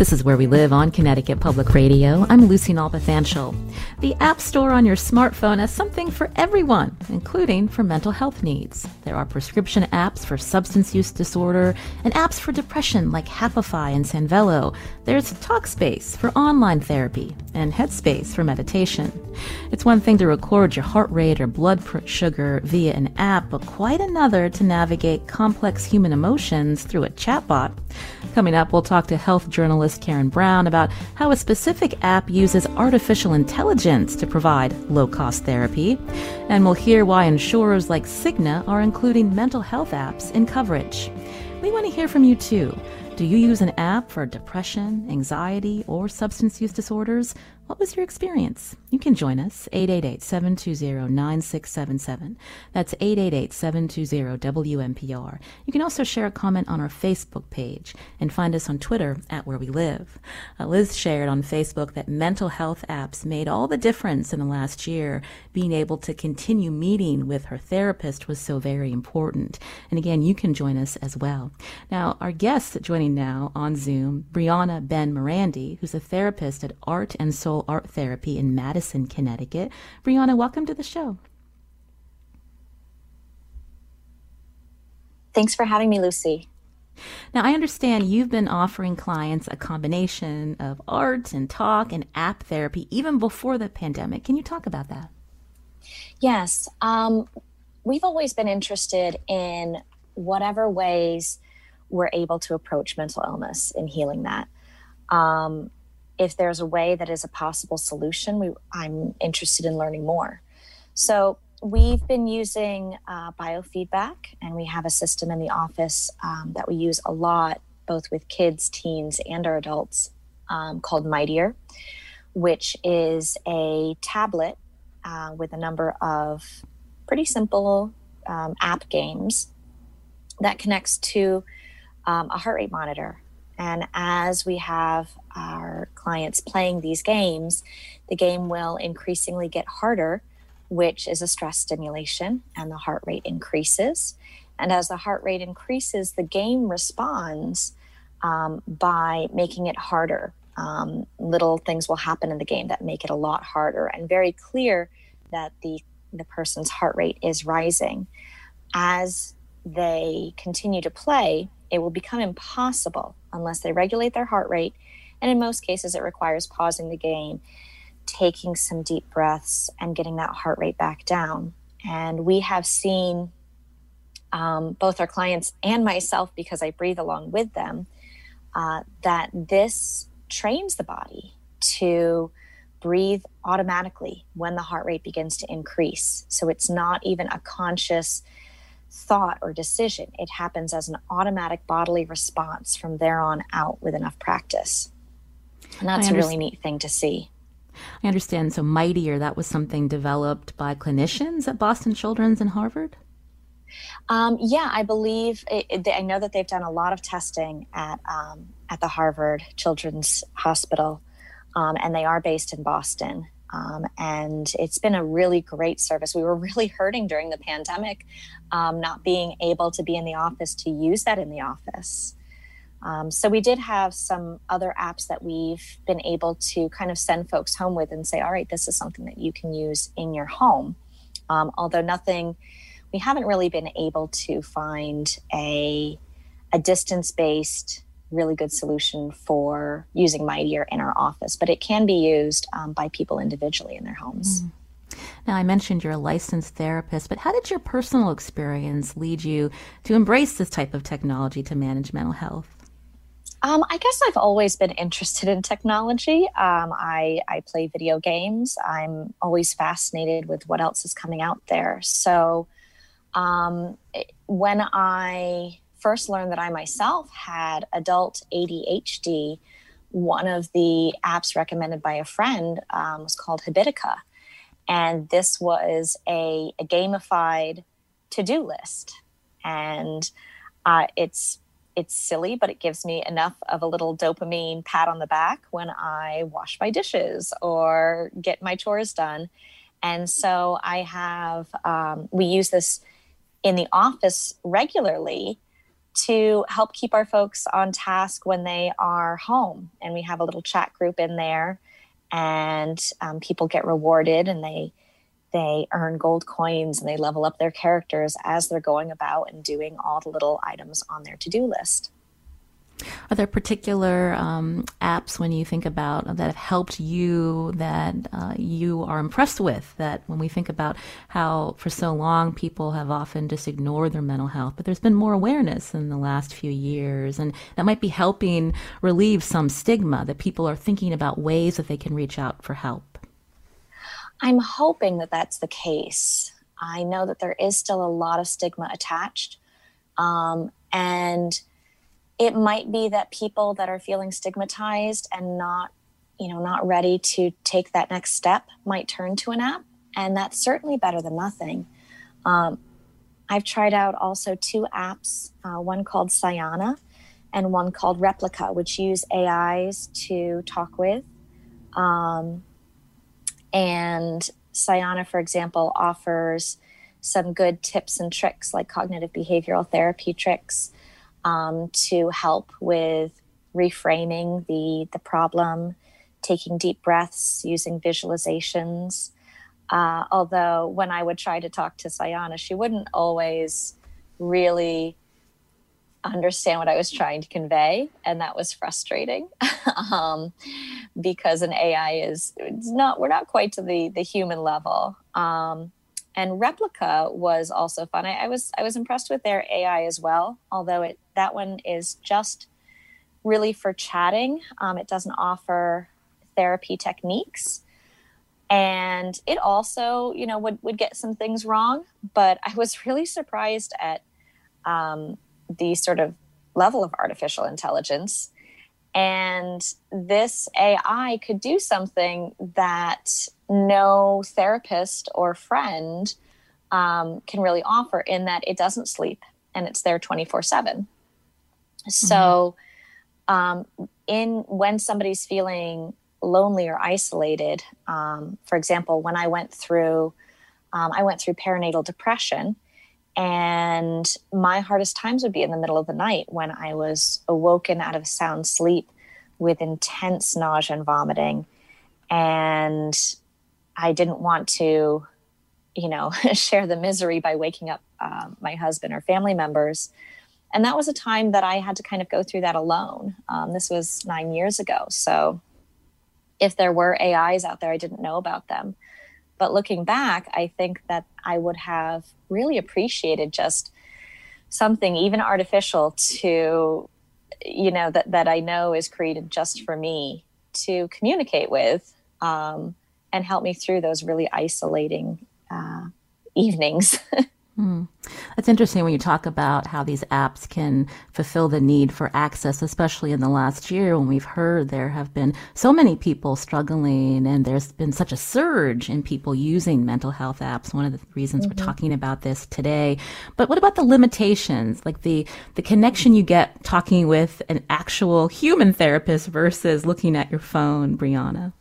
This is Where We Live on Connecticut Public Radio. I'm Lucy Nalpathanchil. The App Store on your smartphone has something for everyone, including for mental health needs. There are prescription apps for substance use disorder and apps for depression like Happify and Sanvello. There's Talkspace for online therapy and Headspace for meditation. It's one thing to record your heart rate or blood sugar via an app, but quite another to navigate complex human emotions through a chatbot. Coming up, we'll talk to health journalist Karen Brown about how a specific app uses artificial intelligence to provide low cost therapy. And we'll hear why insurers like Cigna are including mental health apps in coverage. We want to hear from you too. Do you use an app for depression, anxiety, or substance use disorders? What was your experience? You can join us, 888-720-9677. That's 888-720-WNPR. You can also share a comment on our Facebook page and find us on Twitter at Where We Live. Uh, Liz shared on Facebook that mental health apps made all the difference in the last year. Being able to continue meeting with her therapist was so very important. And again, you can join us as well. Now, our guest joining now on Zoom, Brianna Ben Morandi, who's a therapist at Art and Soul Art Therapy in Madison, Connecticut. Brianna, welcome to the show. Thanks for having me, Lucy. Now, I understand you've been offering clients a combination of art and talk and app therapy even before the pandemic. Can you talk about that? Yes. Um, we've always been interested in whatever ways we're able to approach mental illness and healing that. Um, if there's a way that is a possible solution, we, I'm interested in learning more. So we've been using uh, biofeedback, and we have a system in the office um, that we use a lot, both with kids, teens, and our adults, um, called Mightier, which is a tablet uh, with a number of pretty simple um, app games that connects to um, a heart rate monitor and as we have our clients playing these games, the game will increasingly get harder, which is a stress stimulation, and the heart rate increases. And as the heart rate increases, the game responds um, by making it harder. Um, little things will happen in the game that make it a lot harder and very clear that the, the person's heart rate is rising. As they continue to play, it will become impossible unless they regulate their heart rate. And in most cases, it requires pausing the game, taking some deep breaths, and getting that heart rate back down. And we have seen um, both our clients and myself, because I breathe along with them, uh, that this trains the body to breathe automatically when the heart rate begins to increase. So it's not even a conscious thought or decision. It happens as an automatic bodily response from there on out with enough practice. And that's a really neat thing to see. I understand. So, Mightier, that was something developed by clinicians at Boston Children's and Harvard? Um, yeah, I believe, it, it, I know that they've done a lot of testing at, um, at the Harvard Children's Hospital, um, and they are based in Boston. Um, and it's been a really great service. We were really hurting during the pandemic, um, not being able to be in the office to use that in the office. Um, so we did have some other apps that we've been able to kind of send folks home with and say, all right, this is something that you can use in your home. Um, although nothing, we haven't really been able to find a, a distance based really good solution for using Mightier in our office, but it can be used um, by people individually in their homes. Mm. Now, I mentioned you're a licensed therapist, but how did your personal experience lead you to embrace this type of technology to manage mental health? Um, I guess I've always been interested in technology. Um, I, I play video games. I'm always fascinated with what else is coming out there. So um, when I first learned that I myself had adult ADHD, one of the apps recommended by a friend um, was called Habitica. And this was a, a gamified to do list. And uh, it's it's silly, but it gives me enough of a little dopamine pat on the back when I wash my dishes or get my chores done. And so I have, um, we use this in the office regularly to help keep our folks on task when they are home. And we have a little chat group in there, and um, people get rewarded and they they earn gold coins and they level up their characters as they're going about and doing all the little items on their to do list. Are there particular um, apps when you think about that have helped you that uh, you are impressed with? That when we think about how for so long people have often just ignored their mental health, but there's been more awareness in the last few years, and that might be helping relieve some stigma that people are thinking about ways that they can reach out for help. I'm hoping that that's the case. I know that there is still a lot of stigma attached. Um, and it might be that people that are feeling stigmatized and not, you know, not ready to take that next step might turn to an app. And that's certainly better than nothing. Um, I've tried out also two apps, uh, one called Sayana and one called Replika which use AIs to talk with. Um, and Sayana, for example, offers some good tips and tricks like cognitive behavioral therapy tricks um, to help with reframing the, the problem, taking deep breaths, using visualizations. Uh, although, when I would try to talk to Sayana, she wouldn't always really understand what I was trying to convey, and that was frustrating um, because an AI is not we're not quite to the the human level. Um, and Replika was also fun. I, I, was I was impressed with their AI as well, although it that one is just really for chatting. Um, it doesn't offer therapy techniques. And it also, you know, would, would get some things wrong, but I was really surprised at um, the sort of level of artificial intelligence. And this AI could do something that no therapist or friend um, can really offer in that it doesn't sleep and it's there 24 7. So, um, in when somebody's feeling lonely or isolated, um, for example, when I went through, um, I went through perinatal depression, and my hardest times would be in the middle of the night when I was awoken out of sound sleep with intense nausea and vomiting. And I didn't want to, you know, share the misery by waking up uh, my husband or family members. And that was a time that I had to kind of go through that alone. Um, this was nine years ago. So if there were AIs out there, I didn't know about them. But looking back, I think that I would have really appreciated just something even artificial to you know that that I know is created just for me to communicate with um, and help me through those really isolating uh, evenings. Mm. That's interesting when you talk about how these apps can fulfill the need for access, especially in the last year when we've heard there have been so many people struggling and there's been such a surge in people using mental health apps. One of the reasons mm-hmm. we're talking about this today. But what about the limitations, like the, the connection you get talking with an actual human therapist versus looking at your phone, Brianna?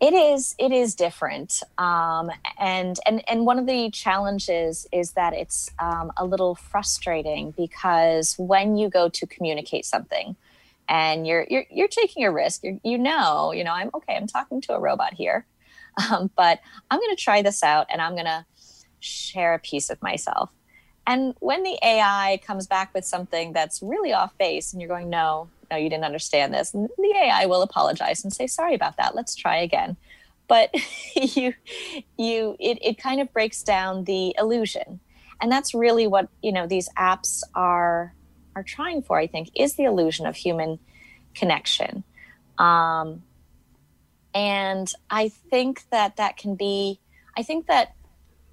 It is it is different. Um, and and and one of the challenges is that it's um, a little frustrating because when you go to communicate something and you're you're, you're taking a risk you you know you know i'm okay i'm talking to a robot here um, but i'm going to try this out and i'm going to share a piece of myself. And when the ai comes back with something that's really off base and you're going no no, you didn't understand this. And the AI will apologize and say, sorry about that. Let's try again. But you, you, it, it kind of breaks down the illusion. And that's really what, you know, these apps are, are trying for, I think, is the illusion of human connection. Um, and I think that that can be, I think that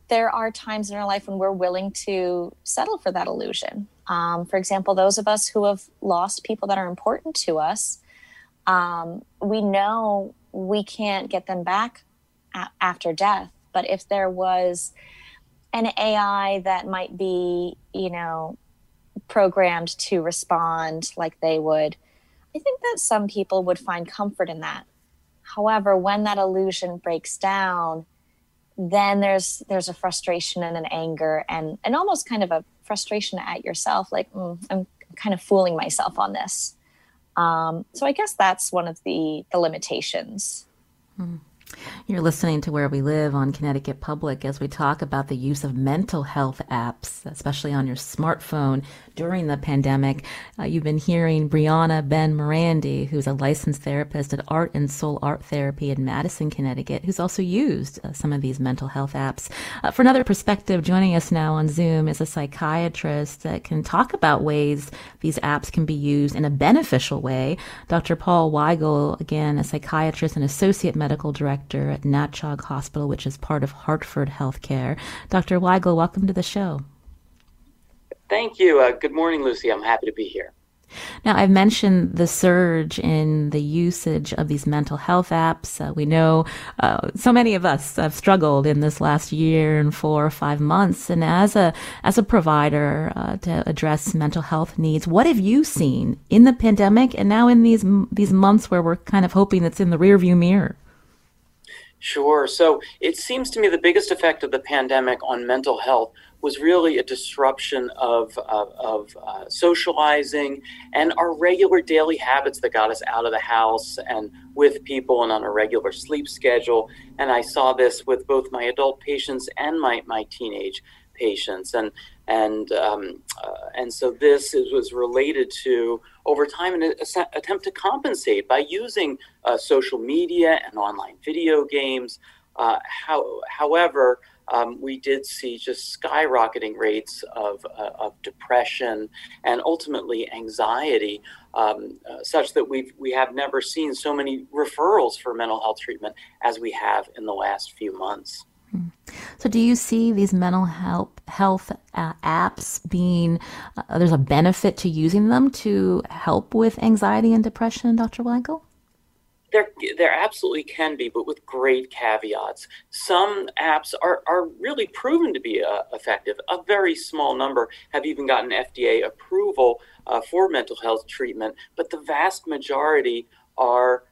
there are times in our life when we're willing to settle for that illusion. Um, for example, those of us who have lost people that are important to us, um, we know we can't get them back a- after death. But if there was an AI that might be, you know, programmed to respond like they would, I think that some people would find comfort in that. However, when that illusion breaks down, then there's there's a frustration and an anger and and almost kind of a frustration at yourself, like mm, I'm kind of fooling myself on this. Um, so I guess that's one of the the limitations. Mm. You're listening to Where We Live on Connecticut Public as we talk about the use of mental health apps, especially on your smartphone during the pandemic. Uh, you've been hearing Brianna Ben Morandi, who's a licensed therapist at Art and Soul Art Therapy in Madison, Connecticut, who's also used uh, some of these mental health apps. Uh, for another perspective, joining us now on Zoom is a psychiatrist that can talk about ways these apps can be used in a beneficial way. Dr. Paul Weigel, again, a psychiatrist and associate medical director at Natchaug Hospital, which is part of Hartford Healthcare. Dr. Weigel, welcome to the show. Thank you. Uh, good morning, Lucy. I'm happy to be here. Now, I've mentioned the surge in the usage of these mental health apps. Uh, we know uh, so many of us have struggled in this last year and four or five months. And as a as a provider uh, to address mental health needs, what have you seen in the pandemic and now in these these months where we're kind of hoping it's in the rearview mirror? Sure. So it seems to me the biggest effect of the pandemic on mental health was really a disruption of, of, uh, socializing and our regular daily habits that got us out of the house and with people and on a regular sleep schedule. And I saw this with both my adult patients and my, my teenage patients. And, and, um, uh, and so this is, was related to, over time, an attempt to compensate by using uh, social media and online video games. Uh, how, however, um, we did see just skyrocketing rates of, uh, of depression and ultimately anxiety, um, uh, such that we've, we have never seen so many referrals for mental health treatment as we have in the last few months. Hmm. So, do you see these mental health health uh, apps being uh, there's a benefit to using them to help with anxiety and depression, Dr. Weigel? There, there absolutely can be, but with great caveats. Some apps are, are really proven to be uh, effective. A very small number have even gotten FDA approval uh, for mental health treatment, but the vast majority are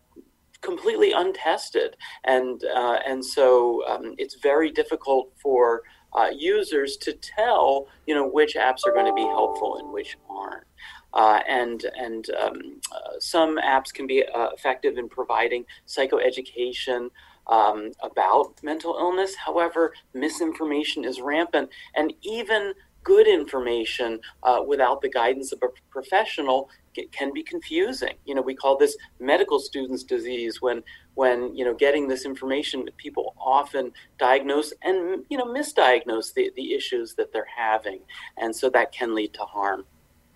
completely untested, and uh, and so um, it's very difficult for uh, users to tell, you know, which apps are going to be helpful and which aren't. Uh, and and um, uh, some apps can be uh, effective in providing psychoeducation um, about mental illness. However, misinformation is rampant, and even good information uh, without the guidance of a professional can be confusing. You know, we call this medical students disease when when you know getting this information people often diagnose and you know misdiagnose the, the issues that they're having and so that can lead to harm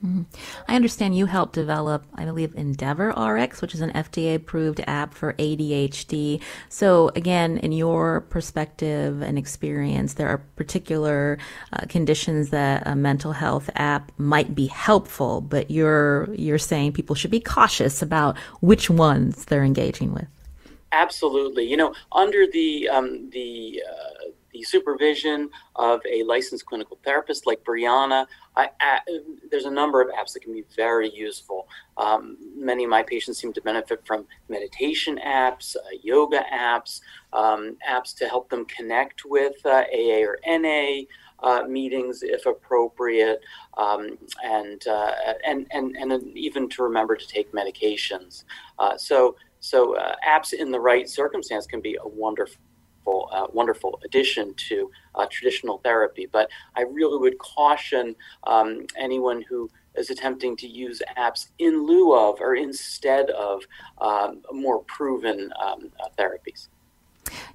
Mm-hmm. I understand you helped develop, I believe, Endeavor RX, which is an FDA approved app for ADHD. So, again, in your perspective and experience, there are particular uh, conditions that a mental health app might be helpful, but you're you're saying people should be cautious about which ones they're engaging with. Absolutely. You know, under the um, the uh, the supervision of a licensed clinical therapist like Brianna. I, I, there's a number of apps that can be very useful. Um, many of my patients seem to benefit from meditation apps, uh, yoga apps, um, apps to help them connect with uh, AA or NA. Uh, meetings if appropriate, um, and, uh, and and and even to remember to take medications. Uh, so so uh, apps in the right circumstance can be a wonderful wonderful, uh, wonderful addition to uh, traditional therapy. But I really would caution um, anyone who is attempting to use apps in lieu of or instead of um, more proven um, uh, therapies.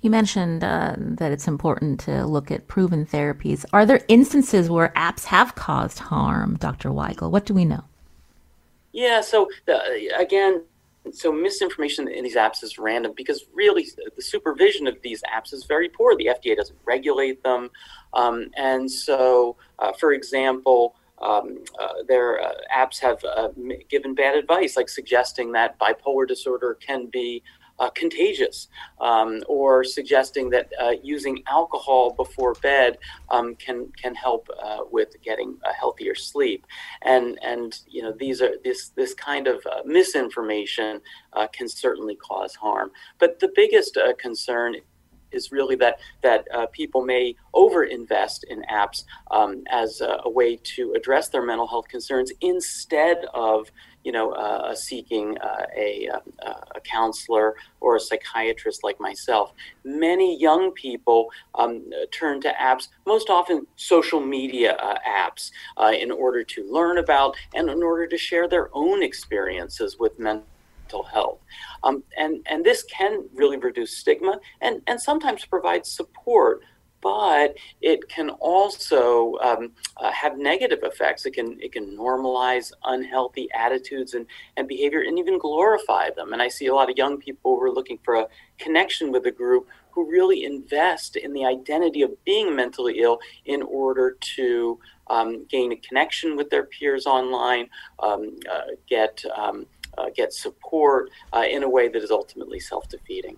You mentioned uh, that it's important to look at proven therapies. Are there instances where apps have caused harm, Dr. Weigel? What do we know? Yeah, so the, again, so misinformation in these apps is random because really the supervision of these apps is very poor. The FDA doesn't regulate them, um, and so, uh, for example. Um, uh, their uh, apps have uh, given bad advice, like suggesting that bipolar disorder can be uh, contagious, um, or suggesting that uh, using alcohol before bed um, can can help uh, with getting a healthier sleep. And and you know these are this this kind of uh, misinformation uh, can certainly cause harm. But the biggest uh, concern is really that that uh, people may overinvest in apps um, as a, a, way to address their mental health concerns instead of you know uh, seeking uh, a, um, a, counselor or a psychiatrist like myself. Many young people um, turn to apps, most often social media uh, apps, uh, in order to learn about and in order to share their own experiences with mental mental health. Um, and, and this can really reduce stigma and, and sometimes provide support but it can also um, uh, have negative effects. It can it can normalize unhealthy attitudes and, and behavior and even glorify them. And I see a lot of young people who are looking for a connection with a group who really invest in the identity of being mentally ill in order to um, gain a connection with their peers online, um, uh, get um, uh, get support uh, in a way that is ultimately self defeating.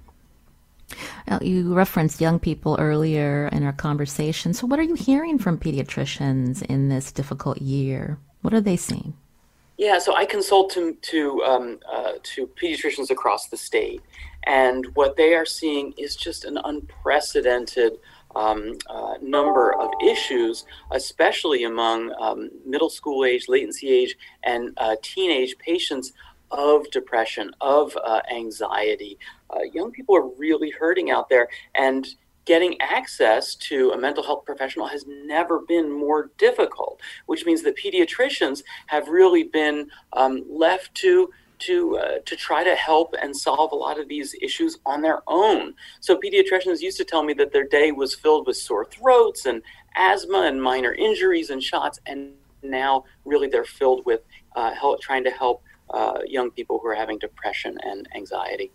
Now, you referenced young people earlier in our conversation. So, what are you hearing from pediatricians in this difficult year? What are they seeing? Yeah, so I consult to to um, uh, to pediatricians across the state, and what they are seeing is just an unprecedented um, uh, number of issues, especially among um, middle school age, latency age, and uh, teenage patients of depression, of uh, anxiety. Uh, young people are really hurting out there, and getting access to a mental health professional has never been more difficult, which means that pediatricians have really been um, left to to uh, to try to help and solve a lot of these issues on their own. So pediatricians used to tell me that their day was filled with sore throats and asthma and minor injuries and shots, and now really they're filled with uh, help, trying to help uh, young people who are having depression and anxiety.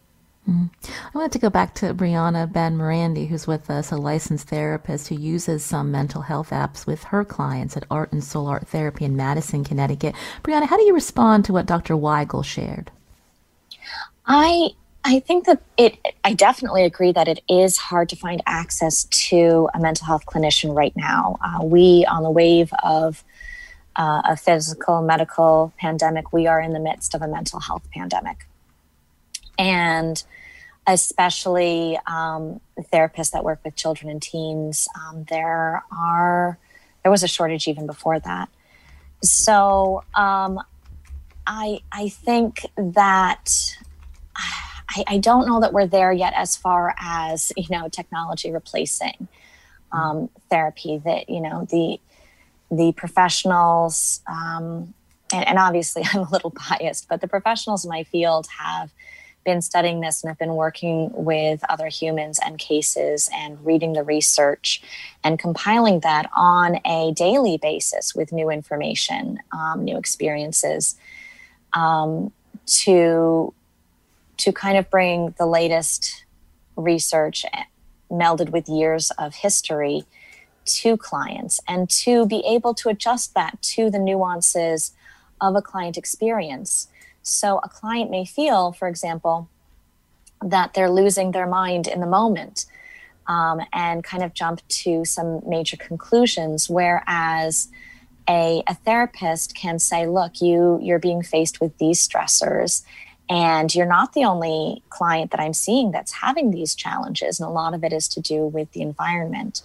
Mm. I wanted to go back to Brianna Ben Morandi, who's with us, a licensed therapist who uses some mental health apps with her clients at Art and Soul Art Therapy in Madison, Connecticut. Brianna, how do you respond to what Dr. Weigel shared? I I think that it I definitely agree that it is hard to find access to a mental health clinician right now. Uh, we on the wave of uh, a physical medical pandemic, we are in the midst of a mental health pandemic. And especially um, therapists that work with children and teens, um, there are there was a shortage even before that. So um, I I think that I, I, don't know that we're there yet as far as you know technology replacing um, therapy. That you know the the professionals, um, and, and, obviously I'm a little biased, but the professionals in my field have been studying this and have been working with other humans and cases and reading the research and compiling that on a daily basis with new information, um, new experiences, um, to to kind of bring the latest research melded with years of history to clients and to be able to adjust that to the nuances of a client experience. So, a client may feel, for example, that they're losing their mind in the moment um, and kind of jump to some major conclusions, whereas a, a therapist can say, look, you, you're being faced with these stressors and you're not the only client that I'm seeing that's having these challenges. And a lot of it is to do with the environment.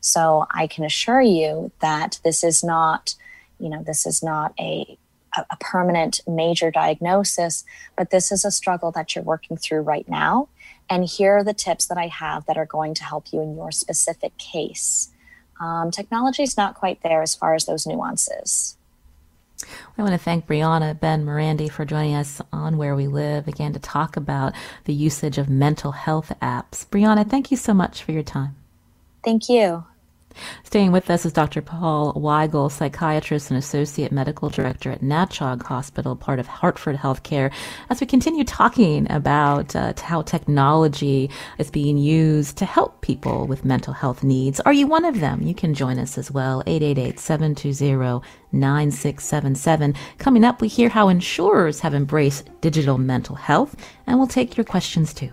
So I can assure you that this is not, you know, this is not a a permanent major diagnosis, but this is a struggle that you're working through right now. And here are the tips that I have that are going to help you in your specific case. Um, technology is not quite there as far as those nuances. I want to thank Brianna Ben Morandi for joining us on Where We Live again to talk about the usage of mental health apps. Brianna, thank you so much for your time. Thank you. Staying with us is Dr. Paul Weigel, psychiatrist and associate medical director at Natchaug Hospital, part of Hartford Healthcare, as we continue talking about uh, how technology is being used to help people with mental health needs. Are you one of them? You can join us as well, 888-720-9677. Coming up, we hear how insurers have embraced digital mental health, and we'll take your questions too.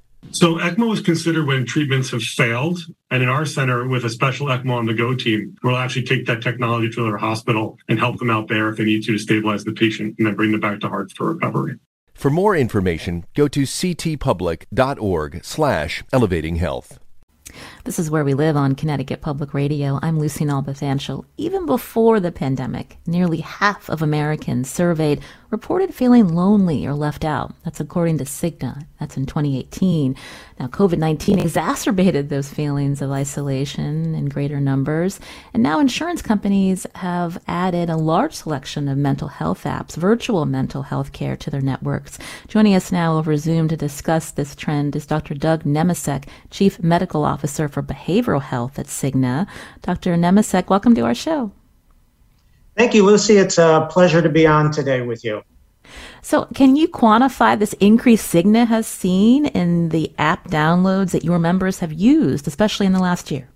So ECMO is considered when treatments have failed. And in our center, with a special ECMO on the go team, we'll actually take that technology to their hospital and help them out there if they need to to stabilize the patient and then bring them back to heart for recovery. For more information, go to ctpublic.org slash elevating health. This is where we live on Connecticut Public Radio. I'm Lucy Nalpathanchil. Even before the pandemic, nearly half of Americans surveyed reported feeling lonely or left out. That's according to Cigna. That's in 2018. Now, COVID 19 exacerbated those feelings of isolation in greater numbers. And now insurance companies have added a large selection of mental health apps, virtual mental health care to their networks. Joining us now over Zoom to discuss this trend is Dr. Doug Nemecek, Chief Medical Officer for Behavioral Health at Cigna. Dr. Nemecek, welcome to our show. Thank you, Lucy. It's a pleasure to be on today with you. So, can you quantify this increase Cigna has seen in the app downloads that your members have used, especially in the last year?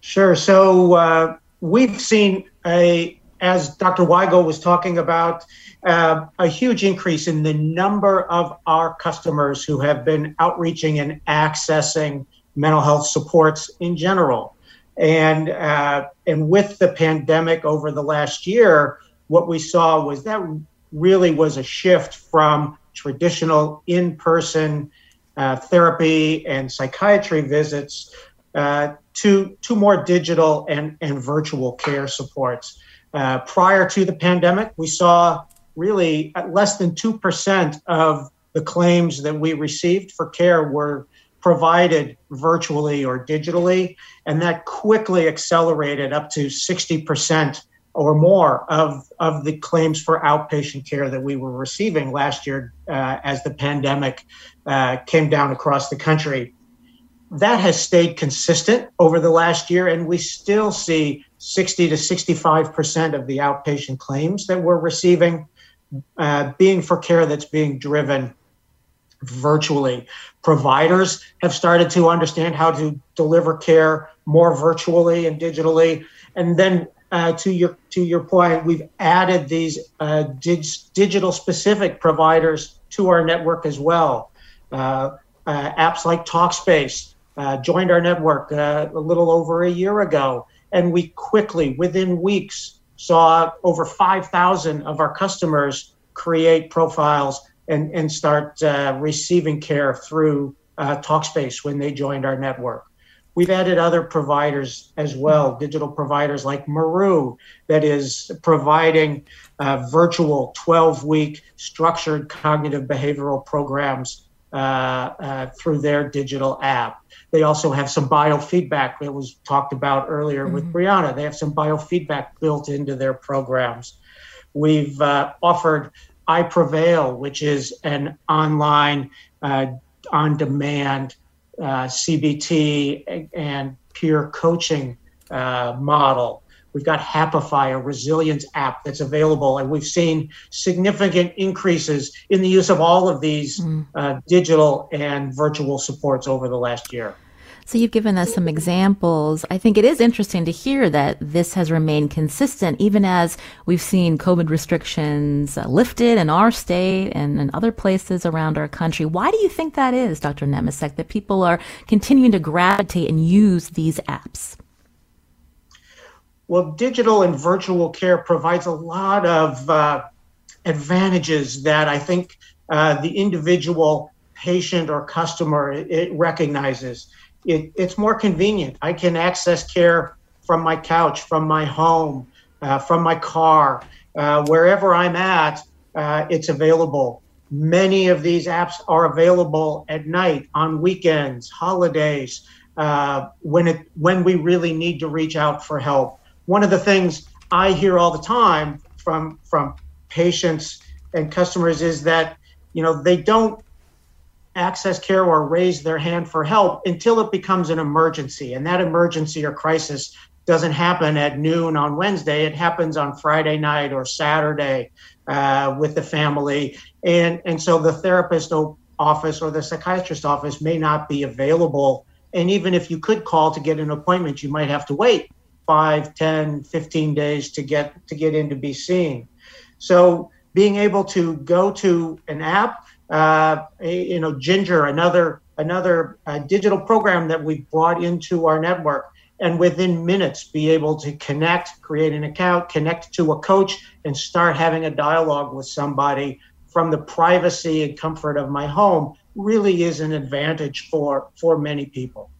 Sure. So, uh, we've seen a, as Dr. Weigel was talking about, uh, a huge increase in the number of our customers who have been outreaching and accessing mental health supports in general. And uh, and with the pandemic over the last year, what we saw was that really was a shift from traditional in-person uh, therapy and psychiatry visits uh, to to more digital and and virtual care supports. Uh, prior to the pandemic, we saw really less than two percent of the claims that we received for care were provided virtually or digitally, and that quickly accelerated up to 60% or more of, of the claims for outpatient care that we were receiving last year uh, as the pandemic uh, came down across the country. That has stayed consistent over the last year, and we still see 60 to 65% of the outpatient claims that we're receiving uh, being for care that's being driven virtually. Providers have started to understand how to deliver care more virtually and digitally. And then uh, to your to your point, we've added these uh, dig- digital specific providers to our network as well. Uh, uh apps like Talkspace uh, joined our network uh, a little over a year ago, and we quickly, within weeks, saw over 5,000 of our customers create profiles and, and start uh, receiving care through uh, Talkspace when they joined our network. We've added other providers as well, digital providers like Meru, that is providing uh, virtual 12 week structured cognitive behavioral programs uh, uh, through their digital app. They also have some biofeedback that was talked about earlier mm-hmm. with Brianna. They have some biofeedback built into their programs. We've uh, offered I Prevail, which is an online, uh, on demand uh, CBT and peer coaching uh, model. We've got Happify, a resilience app that's available, and we've seen significant increases in the use of all of these mm. digital and virtual supports over the last year. So you've given us some examples. I think it is interesting to hear that this has remained consistent even as we've seen COVID restrictions uh, lifted in our state and in other places around our country. Why do you think that is, Dr. Nemecek, that people are continuing to gravitate and use these apps? Well, digital and virtual care provides a lot of uh, advantages that I think uh, the individual patient or customer it recognizes it, it's more convenient. I can access care from my couch, from my home, uh, from my car, uh, wherever I'm at. Uh, it's available. Many of these apps are available at night, on weekends, holidays, uh, when it when we really need to reach out for help. One of the things I hear all the time from from patients and customers is that you know they don't access care or raise their hand for help until it becomes an emergency. And that emergency or crisis doesn't happen at noon on Wednesday. It happens on Friday night or Saturday uh, with the family. And, and so the therapist office or the psychiatrist office may not be available. And even if you could call to get an appointment, you might have to wait 5, 10, 15 days to get to get in to be seen. So being able to go to an app uh, you know, Ginger, another another uh, digital program that we brought into our network, and within minutes be able to connect, create an account, connect to a coach, and start having a dialogue with somebody from the privacy and comfort of my home really is an advantage for for many people.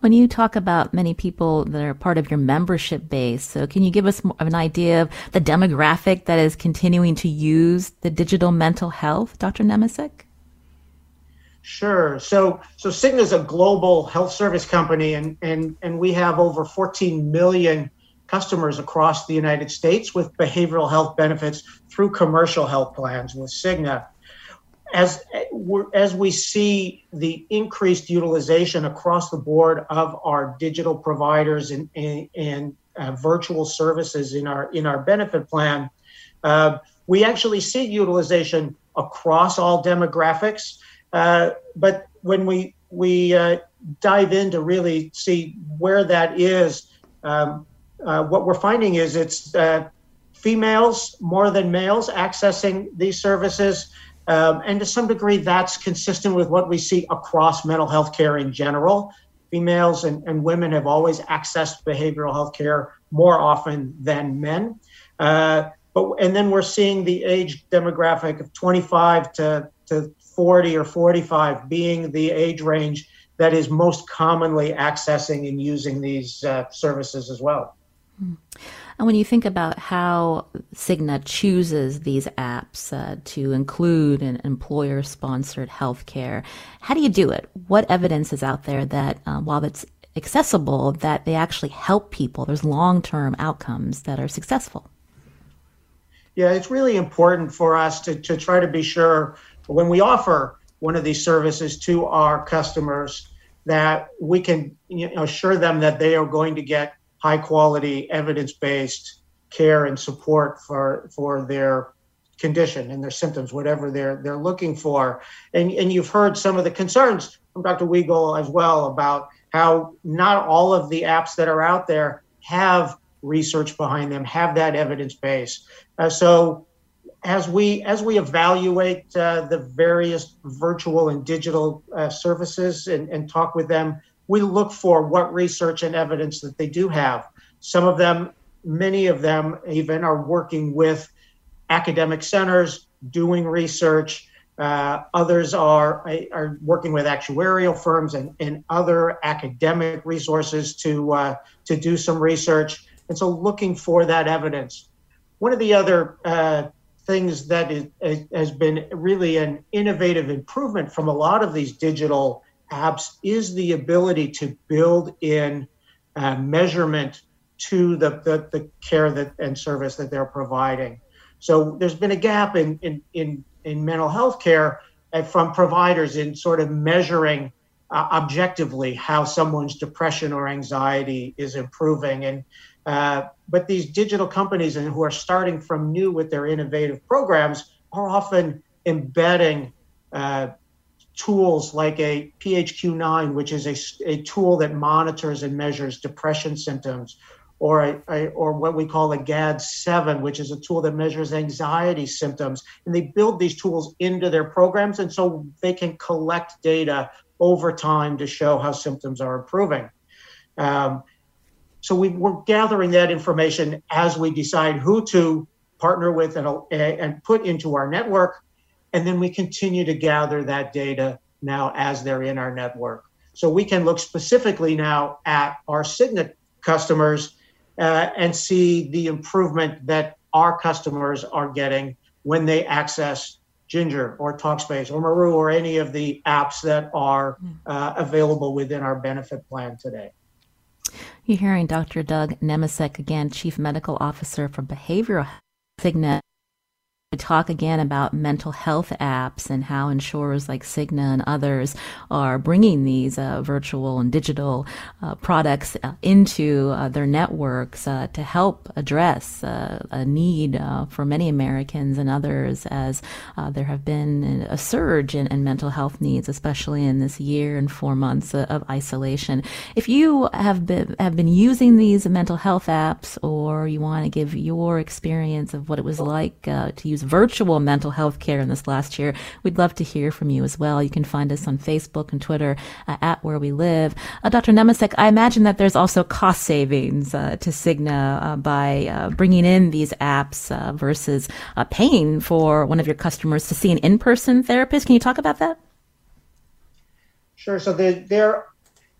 When you talk about many people that are part of your membership base, so can you give us an idea of the demographic that is continuing to use the digital mental health, Dr. Nemecek? Sure. So, so Cigna is a global health service company, and and and we have over 14 million customers across the United States with behavioral health benefits through commercial health plans with Cigna as as we see the increased utilization across the board of our digital providers and and, and uh, virtual services in our in our benefit plan, uh, we actually see utilization across all demographics. Uh, but when we we uh, dive in to really see where that is, um, uh, what we're finding is it's uh, females more than males accessing these services. Um, and to some degree, that's consistent with what we see across mental health care in general. Females and, and women have always accessed behavioral health care more often than men. Uh, but and then we're seeing the age demographic of 25 to, to 40 or 45 being the age range that is most commonly accessing and using these uh, services as well. Mm-hmm. And when you think about how Cigna chooses these apps uh, to include an employer sponsored healthcare, how do you do it? What evidence is out there that uh, while it's accessible, that they actually help people? There's long term outcomes that are successful. Yeah, it's really important for us to, to try to be sure when we offer one of these services to our customers that we can you know, assure them that they are going to get high quality, evidence based care and support for for their condition and their symptoms, whatever they're they're looking for. And and you've heard some of the concerns from Dr. Weigel as well about how not all of the apps that are out there have research behind them, have that evidence base. Uh, so as we as we evaluate uh, the various virtual and digital uh, services and, and talk with them we look for what research and evidence that they do have. Some of them, many of them even, are working with academic centers doing research. Uh, others are are working with actuarial firms and, and other academic resources to uh, to do some research, and so looking for that evidence. One of the other uh, things that is, has been really an innovative improvement from a lot of these digital apps is the ability to build in uh, measurement to the, the, the, care that and service that they're providing. So there's been a gap in, in, in, in mental health care uh, from providers in sort of measuring uh, objectively how someone's depression or anxiety is improving. And uh, but these digital companies and who are starting from new with their innovative programs are often embedding uh, tools like a PHQ-9, which is a, a tool that monitors and measures depression symptoms, or a, a, or what we call a GAD-7, which is a tool that measures anxiety symptoms. And they build these tools into their programs, and so they can collect data over time to show how symptoms are improving. Um, so we, we're gathering that information as we decide who to partner with and, and put into our network and then we continue to gather that data now as they're in our network. So we can look specifically now at our Cigna customers uh, and see the improvement that our customers are getting when they access Ginger or Talkspace or Meru or any of the apps that are uh, available within our benefit plan today. You're hearing Dr. Doug Nemecek again, Chief Medical Officer for Behavioral Cigna talk again about mental health apps and how insurers like Cigna and others are bringing these uh, virtual and digital uh, products uh, into uh, their networks uh, to help address uh, a need for many Americans and others as there have been a surge in, in, mental health needs, especially in this year and four months of isolation. If you have been have been using these mental health apps, or you want to give your experience of what it was like to use virtual mental health care in this last year, we'd love to hear from you as well. You can find us on Facebook and Twitter uh, at Where We Live. Uh, Dr. Nemecek, I imagine that there's also cost savings uh, to Cigna uh, by uh, bringing in these apps uh, versus paying for one of your customers to see an in-person therapist. Can you talk about that? Sure. So they're, they're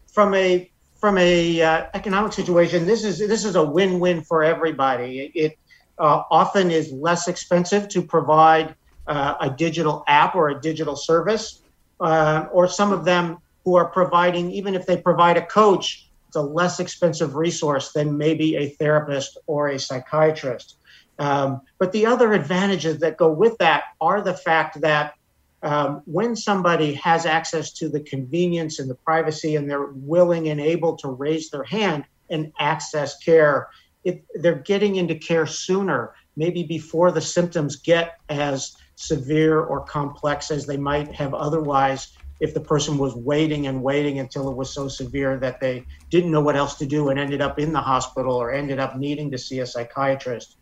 from a from a economic situation. This is this is a win-win for everybody. It uh, often is less expensive to provide uh, a digital app or a digital service, uh, or some of them who are providing, even if they provide a coach, it's a less expensive resource than maybe a therapist or a psychiatrist. Um, but the other advantages that go with that are the fact that um, when somebody has access to the convenience and the privacy and they're willing and able to raise their hand and access care, it, they're getting into care sooner, maybe before the symptoms get as severe or complex as they might have otherwise if the person was waiting and waiting until it was so severe that they didn't know what else to do and ended up in the hospital or ended up needing to see a psychiatrist.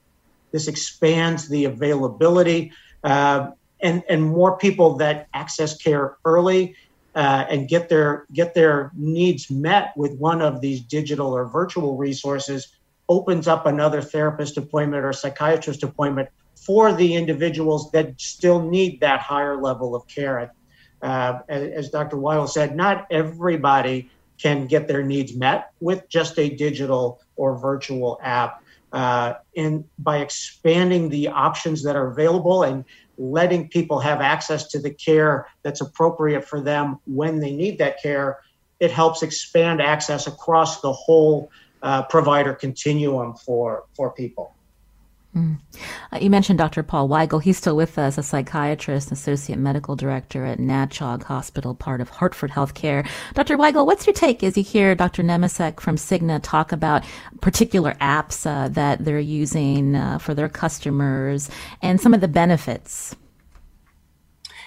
This expands the availability uh, and, and more people that access care early uh, and get their get their needs met with one of these digital or virtual resources opens up another therapist appointment or psychiatrist appointment for the individuals that still need that higher level of care. Uh, as, Dr. Weigel said, not everybody can get their needs met with just a digital or virtual app. Uh, and by expanding the options that are available and letting people have access to the care that's appropriate for them when they need that care, it helps expand access across the whole uh, provider continuum for for people. Mm. Uh, you mentioned Dr. Paul Weigel. He's still with us, a psychiatrist, associate medical director at Natchaug Hospital, part of Hartford Healthcare. Dr. Weigel, what's your take as you hear Dr. Nemecek from Cigna talk about particular apps uh, that they're using uh, for their customers and some of the benefits?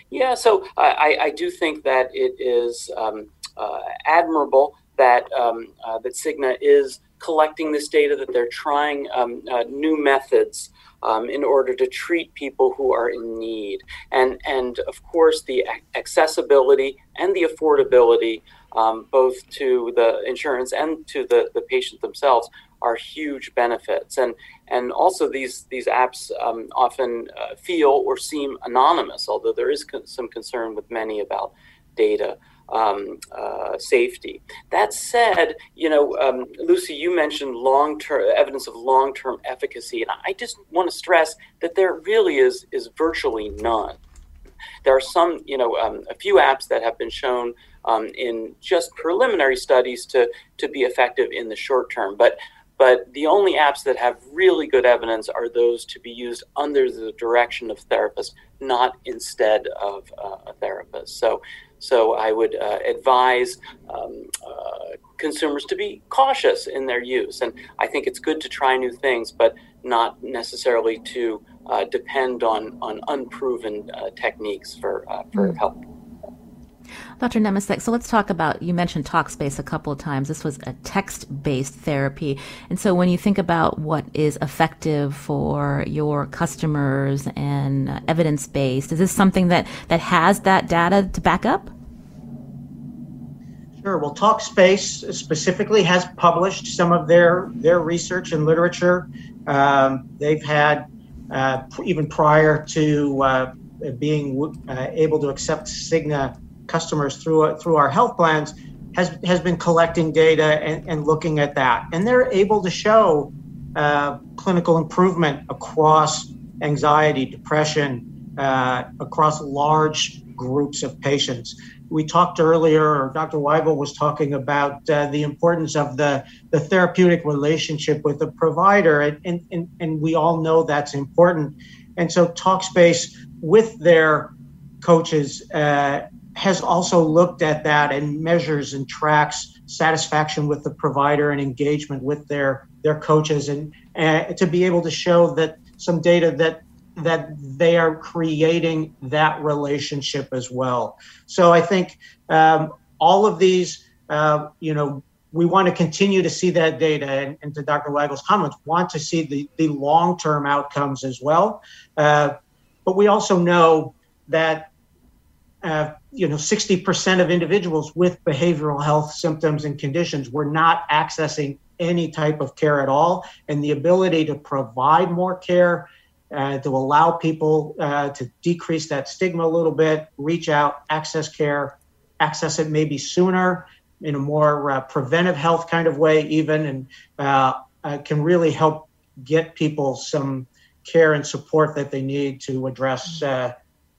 Yeah, so I, I do think that it is um, uh, admirable that um, uh, that Cigna is collecting this data, that they're trying um, uh, new methods um, in order to treat people who are in need. And, and of course, the accessibility and the affordability, um, both to the insurance and to the, the patient themselves, are huge benefits. And, and also, these, these apps um, often uh, feel or seem anonymous, although there is con- some concern with many about data um, uh, safety. That said, you know, um, Lucy, you mentioned long-term evidence of long-term efficacy, and I just want to stress that there really is is virtually none. There are some, you know, um, a few apps that have been shown um, in just preliminary studies to to be effective in the short term, but but the only apps that have really good evidence are those to be used under the direction of therapists, not instead of uh, a therapist. So so I would uh, advise um, uh, consumers to be cautious in their use. And I think it's good to try new things, but not necessarily to uh, depend on, on unproven uh, techniques for, uh, for mm. help. Dr. Nemecek, so let's talk about, you mentioned Talkspace a couple of times. This was a text based therapy. And so when you think about what is effective for your customers and uh, evidence based, is this something that, that has that data to back up? Sure. Well, Talkspace specifically has published some of their, their research and literature. Um, they've had, uh, even prior to uh, being uh, able to accept Cigna customers through through our health plans has has been collecting data and, and looking at that, and they're able to show uh, clinical improvement across anxiety, depression, uh, across large groups of patients. We talked earlier, or Dr. Weigel was talking about uh, the importance of the, the therapeutic relationship with the provider, and, and, and we all know that's important. And so, Talkspace, with their coaches, uh, has also looked at that and measures and tracks satisfaction with the provider and engagement with their their coaches. And uh, to be able to show that some data that that they are creating that relationship as well. So i think um, all of these uh, you know we want to continue to see that data. And, and to dr weigel's comments want to see the, the long-term outcomes as well. Uh, but we also know that uh, you know, 60% of individuals with behavioral health symptoms and conditions were not accessing any type of care at all. And the ability to provide more care, uh, to allow people uh, to decrease that stigma a little bit, reach out, access care, access it maybe sooner in a more uh, preventive health kind of way, even, and uh, uh, can really help get people some care and support that they need to address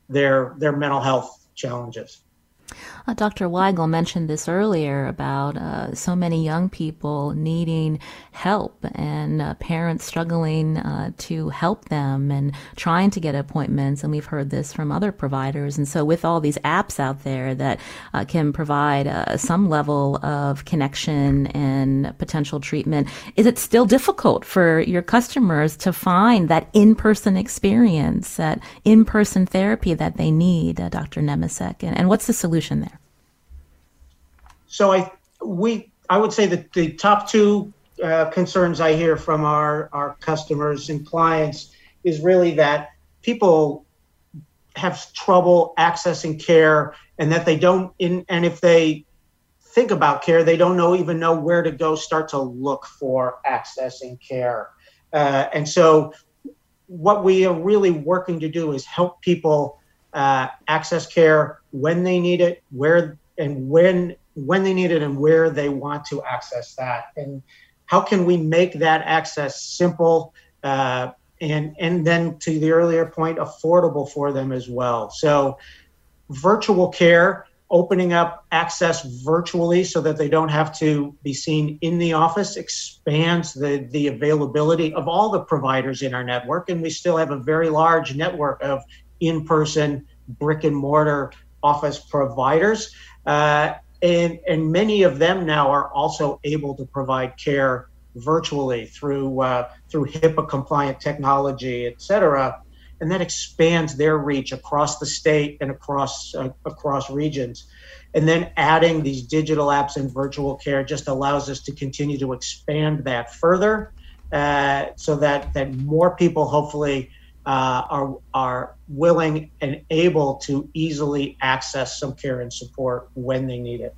their their mental health challenges. Uh, Dr. Weigel mentioned this earlier about uh, so many young people needing help and uh, parents struggling uh, to help them and trying to get appointments. And we've heard this from other providers. And so, with all these apps out there that uh, can provide uh, some level of connection and potential treatment, is it still difficult for your customers to find that in person experience, that in person therapy that they need, Dr. Nemecek? And, and what's the solution there? So I we I would say that the top two uh, concerns I hear from our our customers and clients is really that people have trouble accessing care and that they don't in and if they think about care they don't know even know where to go start to look for accessing care uh, and so what we are really working to do is help people uh, access care when they need it where and when when they need it and where they want to access that. And how can we make that access simple uh, and and then to the earlier point affordable for them as well. So virtual care opening up access virtually so that they don't have to be seen in the office expands the, the availability of all the providers in our network. And we still have a very large network of in-person brick and mortar office providers uh, and and many of them now are also able to provide care virtually through uh, through HIPAA compliant technology, et cetera, and that expands their reach across the state and across uh, across regions. And then adding these digital apps and virtual care just allows us to continue to expand that further, uh, so that that more people hopefully uh, are are willing and able to easily access some care and support when they need it.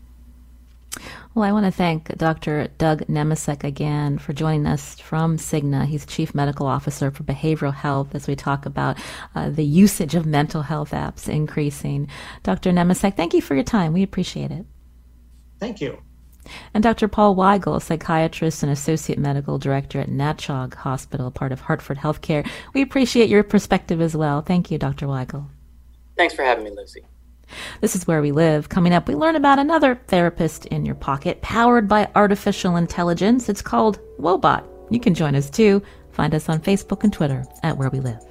Well, I want to thank Dr. Doug Nemecek again for joining us from Cigna. He's Chief Medical Officer for Behavioral Health as we talk about uh, the usage of mental health apps increasing. Dr. Nemecek, thank you for your time. We appreciate it. Thank you. And Dr. Paul Weigel, psychiatrist and associate medical director at Natchaug Hospital, part of Hartford Healthcare. We appreciate your perspective as well. Thank you, Dr. Weigel. Thanks for having me, Lucy. This is where we live. Coming up, we learn about another therapist in your pocket, powered by artificial intelligence. It's called Woebot. You can join us too. Find us on Facebook and Twitter at Where We Live.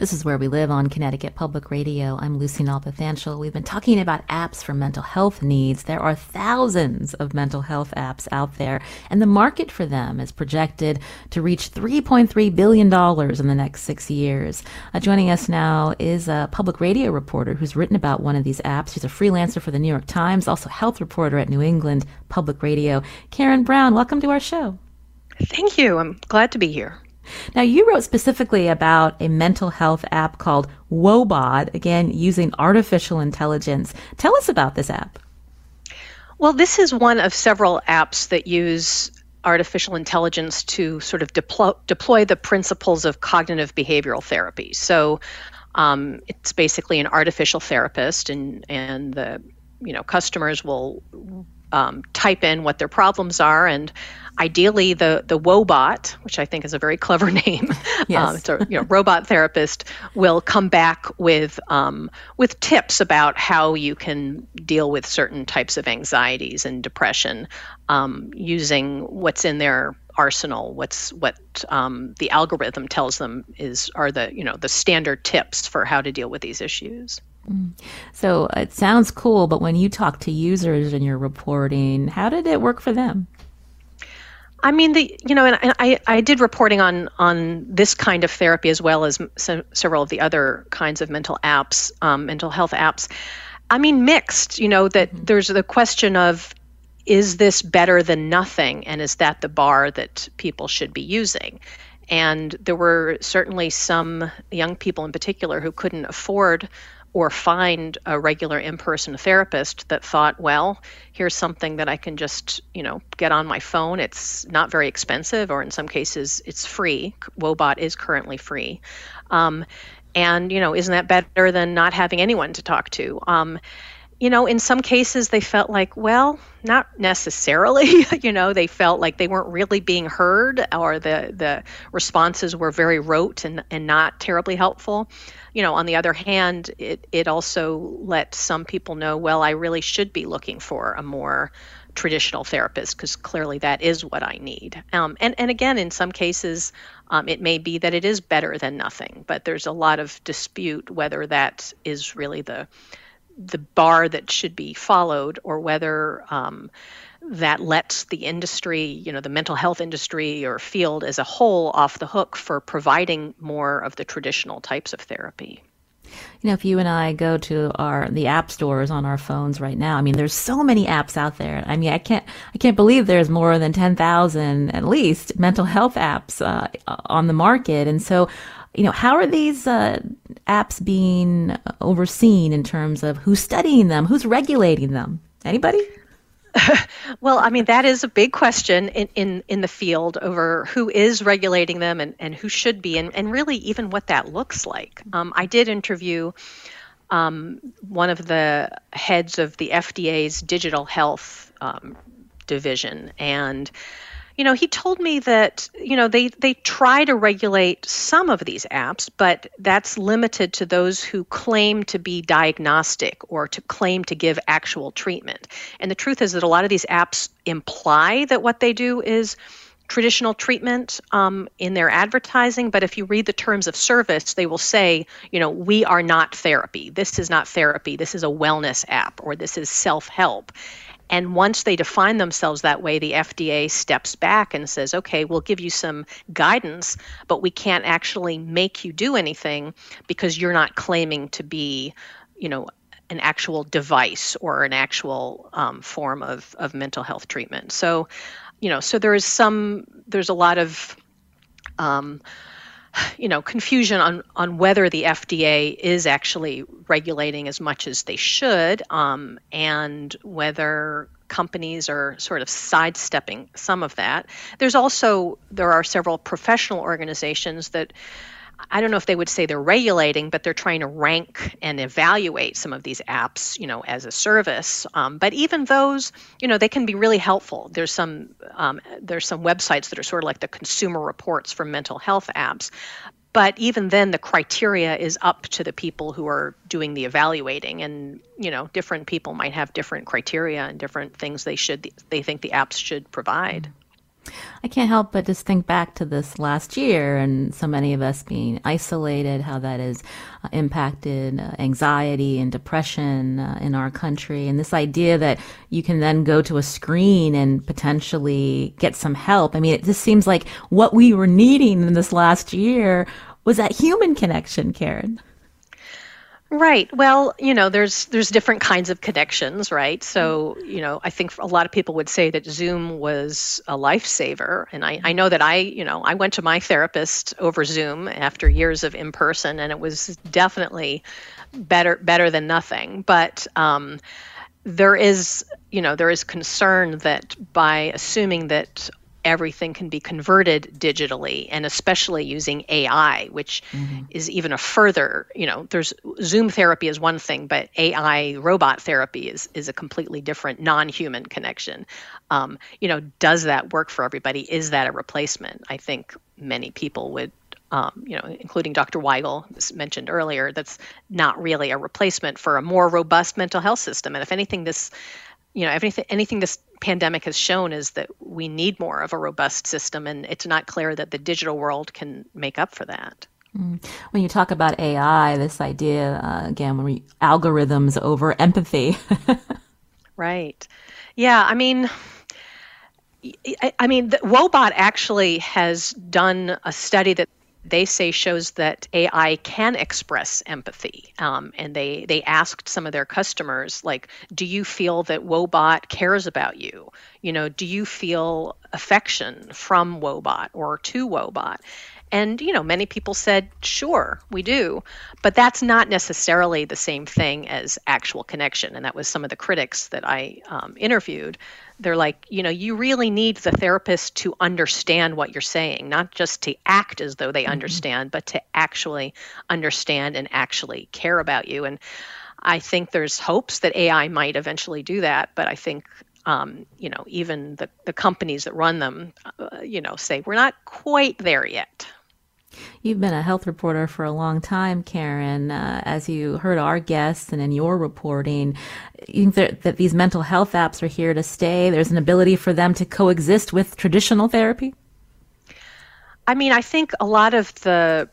This is Where We Live on Connecticut Public Radio. I'm Lucy Nalpathanchil. We've been talking about apps for mental health needs. There are thousands of mental health apps out there, and the market for them is projected to reach $3.3 billion in the next six years. Uh, joining us now is a public radio reporter who's written about one of these apps. She's a freelancer for the New York Times, also health reporter at New England Public Radio. Karen Brown, welcome to our show. Thank you. I'm glad to be here. Now, you wrote specifically about a mental health app called Woebot, again, using artificial intelligence. Tell us about this app. Well, this is one of several apps that use artificial intelligence to sort of deploy, deploy the principles of cognitive behavioral therapy. So um, it's basically an artificial therapist, and, and the you know customers will um, type in what their problems are and ideally the the Woebot, which I think is a very clever name, yes. um, so you know robot therapist will come back with um, with tips about how you can deal with certain types of anxieties and depression um, using what's in their arsenal what's what um, the algorithm tells them is are the you know the standard tips for how to deal with these issues mm. so it sounds cool but when you talk to users in your reporting how did it work for them I mean, the you know, and, and, I I did reporting on on this kind of therapy as well as some, several of the other kinds of mental apps, um, mental health apps. I mean, mixed. You know, that mm-hmm. there's the question of is this better than nothing, and is that the bar that people should be using? And there were certainly some young people in particular who couldn't afford or find a regular in-person therapist that thought, well, here's something that I can just, you know, get on my phone. It's not very expensive, or in some cases, it's free. Woebot is currently free. Um, and, you know, isn't that better than not having anyone to talk to? Um, you know, in some cases they felt like, well, not necessarily. you know, they felt like they weren't really being heard or the, the responses were very rote and, and not terribly helpful. You know, on the other hand, it, it also let some people know, well, I really should be looking for a more traditional therapist because clearly that is what I need. Um, and, and again, in some cases, um, it may be that it is better than nothing, but there's a lot of dispute whether that is really the the bar that should be followed or whether um, that lets the industry, you know, the mental health industry or field as a whole off the hook for providing more of the traditional types of therapy. You know, if you and I go to our the app stores on our phones right now, I mean, there's so many apps out there. I mean, I can't I can't believe there's more than ten thousand at least mental health apps uh, on the market, and so you know, how are these uh, apps being overseen in terms of who's studying them, who's regulating them? Anybody? well, I mean, that is a big question in, in, in the field over who is regulating them and, and who should be, and, and really even what that looks like. Um, I did interview um, one of the heads of the FDA's digital health um, division, and you know, he told me that, you know, they, they try to regulate some of these apps, but that's limited to those who claim to be diagnostic or to claim to give actual treatment. And the truth is that a lot of these apps imply that what they do is traditional treatment um, in their advertising, but if you read the terms of service, they will say, you know, we are not therapy. This is not therapy. This is a wellness app or this is self help. And once they define themselves that way, the FDA steps back and says, okay, we'll give you some guidance, but we can't actually make you do anything because you're not claiming to be, you know, an actual device or an actual um, form of, of mental health treatment. So, you know, so there is some, there's a lot of, um, you know confusion on on whether the FDA is actually regulating as much as they should, um, and whether companies are sort of sidestepping some of that. There's also there are several professional organizations that I don't know if they would say they're regulating, but they're trying to rank and evaluate some of these apps, you know, as a service. Um, but even those, you know, they can be really helpful. There's some um, there's some websites that are sort of like the consumer reports for mental health apps. But even then, the criteria is up to the people who are doing the evaluating, and you know, different people might have different criteria and different things they should they think the apps should provide. I can't help but just think back to this last year and so many of us being isolated, how that has uh, impacted uh, anxiety and depression uh, in our country. And this idea that you can then go to a screen and potentially get some help. I mean, it just seems like what we were needing in this last year was that human connection, Karen. Right. Well, you know, there's there's different kinds of connections, right? So, you know, I think a lot of people would say that Zoom was a lifesaver, and I, I know that I, you know, I went to my therapist over Zoom after years of in person, and it was definitely better better than nothing. But um, there is, you know, there is concern that by assuming that everything can be converted digitally and especially using AI, which mm-hmm. is even a further, you know, there's Zoom therapy is one thing, but AI robot therapy is, is a completely different non human connection. Um, you know, does that work for everybody? Is that a replacement? I think many people would. Um, you know, including Dr. Weigel mentioned earlier, that's not really a replacement for a more robust mental health system. And if anything, this you know, if anything anything this pandemic has shown is that we need more of a robust system and it's not clear that the digital world can make up for that. Mm. when you talk about ai this idea uh, again when we algorithms over empathy. Right. Yeah i mean I, I mean, the Woebot actually has done a study that they say shows that AI can express empathy. Um, and they, they asked some of their customers, like, do you feel that Woebot cares about you? You know, do you feel affection from Woebot or to Woebot? And, you know, many people said, sure, we do. But that's not necessarily the same thing as actual connection. And that was some of the critics that I um, interviewed they're like, you know, you really need the therapist to understand what you're saying, not just to act as though they mm-hmm. understand, but to actually understand and actually care about you. And I think there's hopes that AI might eventually do that, but I think um, you know, even the, the companies that run them, uh, you know, say we're not quite there yet. You've been a health reporter for a long time, Karen. Uh, as you heard our guests and in your reporting, you think that these mental health apps are here to stay? There's an ability for them to coexist with traditional therapy? I mean, I think a lot of the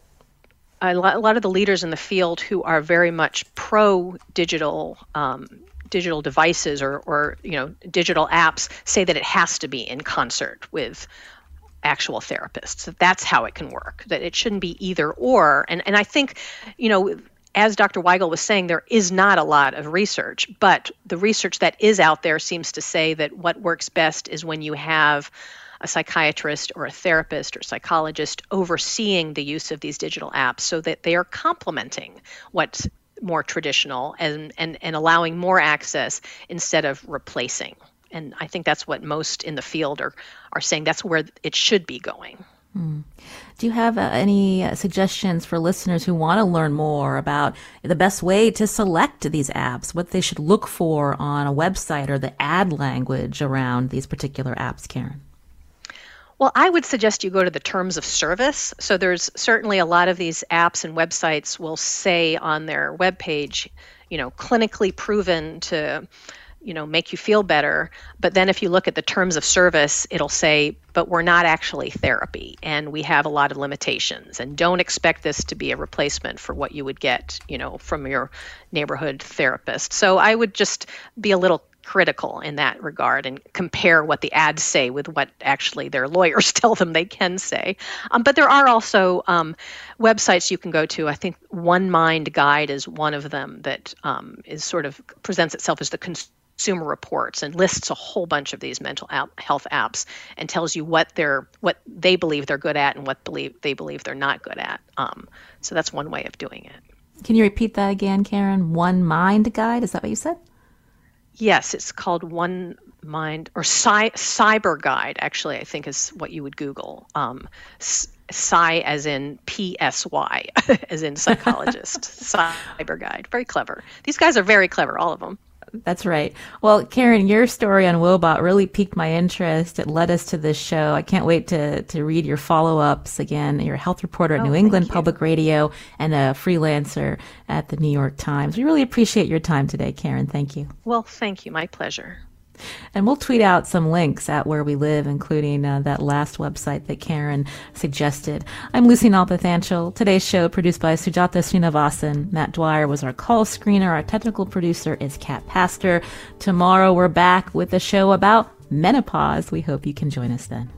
a lot of the leaders in the field who are very much pro digital um, digital devices or, or you know digital apps say that it has to be in concert with actual therapists. That's how it can work. That it shouldn't be either or. And and I think, you know, as Dr. Weigel was saying, there is not a lot of research, but the research that is out there seems to say that what works best is when you have a psychiatrist or a therapist or psychologist overseeing the use of these digital apps so that they are complementing what's more traditional and, and, and allowing more access instead of replacing and I think that's what most in the field are are saying. That's where it should be going. Hmm. Do you have uh, any uh, suggestions for listeners who want to learn more about the best way to select these apps, what they should look for on a website or the ad language around these particular apps, Karen? Well, I would suggest you go to the terms of service. So there's certainly a lot of these apps and websites will say on their webpage, you know, clinically proven to you know make you feel better but then if you look at the terms of service it'll say but we're not actually therapy and we have a lot of limitations and don't expect this to be a replacement for what you would get you know from your neighborhood therapist so i would just be a little critical in that regard and compare what the ads say with what actually their lawyers tell them they can say. Um, but there are also um, websites you can go to. I think One Mind Guide is one of them that um, is sort of presents itself as the cons- consumer reports and lists a whole bunch of these mental health apps and tells you what they're what they believe they're good at and what believe they believe they're not good at. Um, so that's one way of doing it. Can you repeat that again, Karen? One Mind Guide. Is that what you said? Yes, it's called One Mind or Cy- PsyberGuide. Actually, I think is what you would Google. Um, Psy as in P S Y, as in psychologist. PsyberGuide. Very clever. These guys are very clever, all of them. That's right. Well, Karen, your story on Woebot really piqued my interest. It led us to this show. I can't wait to, to read your follow ups again. You're a health reporter at oh, New England Public Radio and a freelancer at the New York Times. We really appreciate your time today, Karen. Thank you. Well, thank you. My pleasure. And we'll tweet out some links at where we live, including uh, that last website that Karen suggested. I'm Lucy Nalpathanchil. Today's show produced by Sujata Srinivasan. Matt Dwyer was our call screener. Our technical producer is Kat Pastor. Tomorrow we're back with a show about menopause. We hope you can join us then.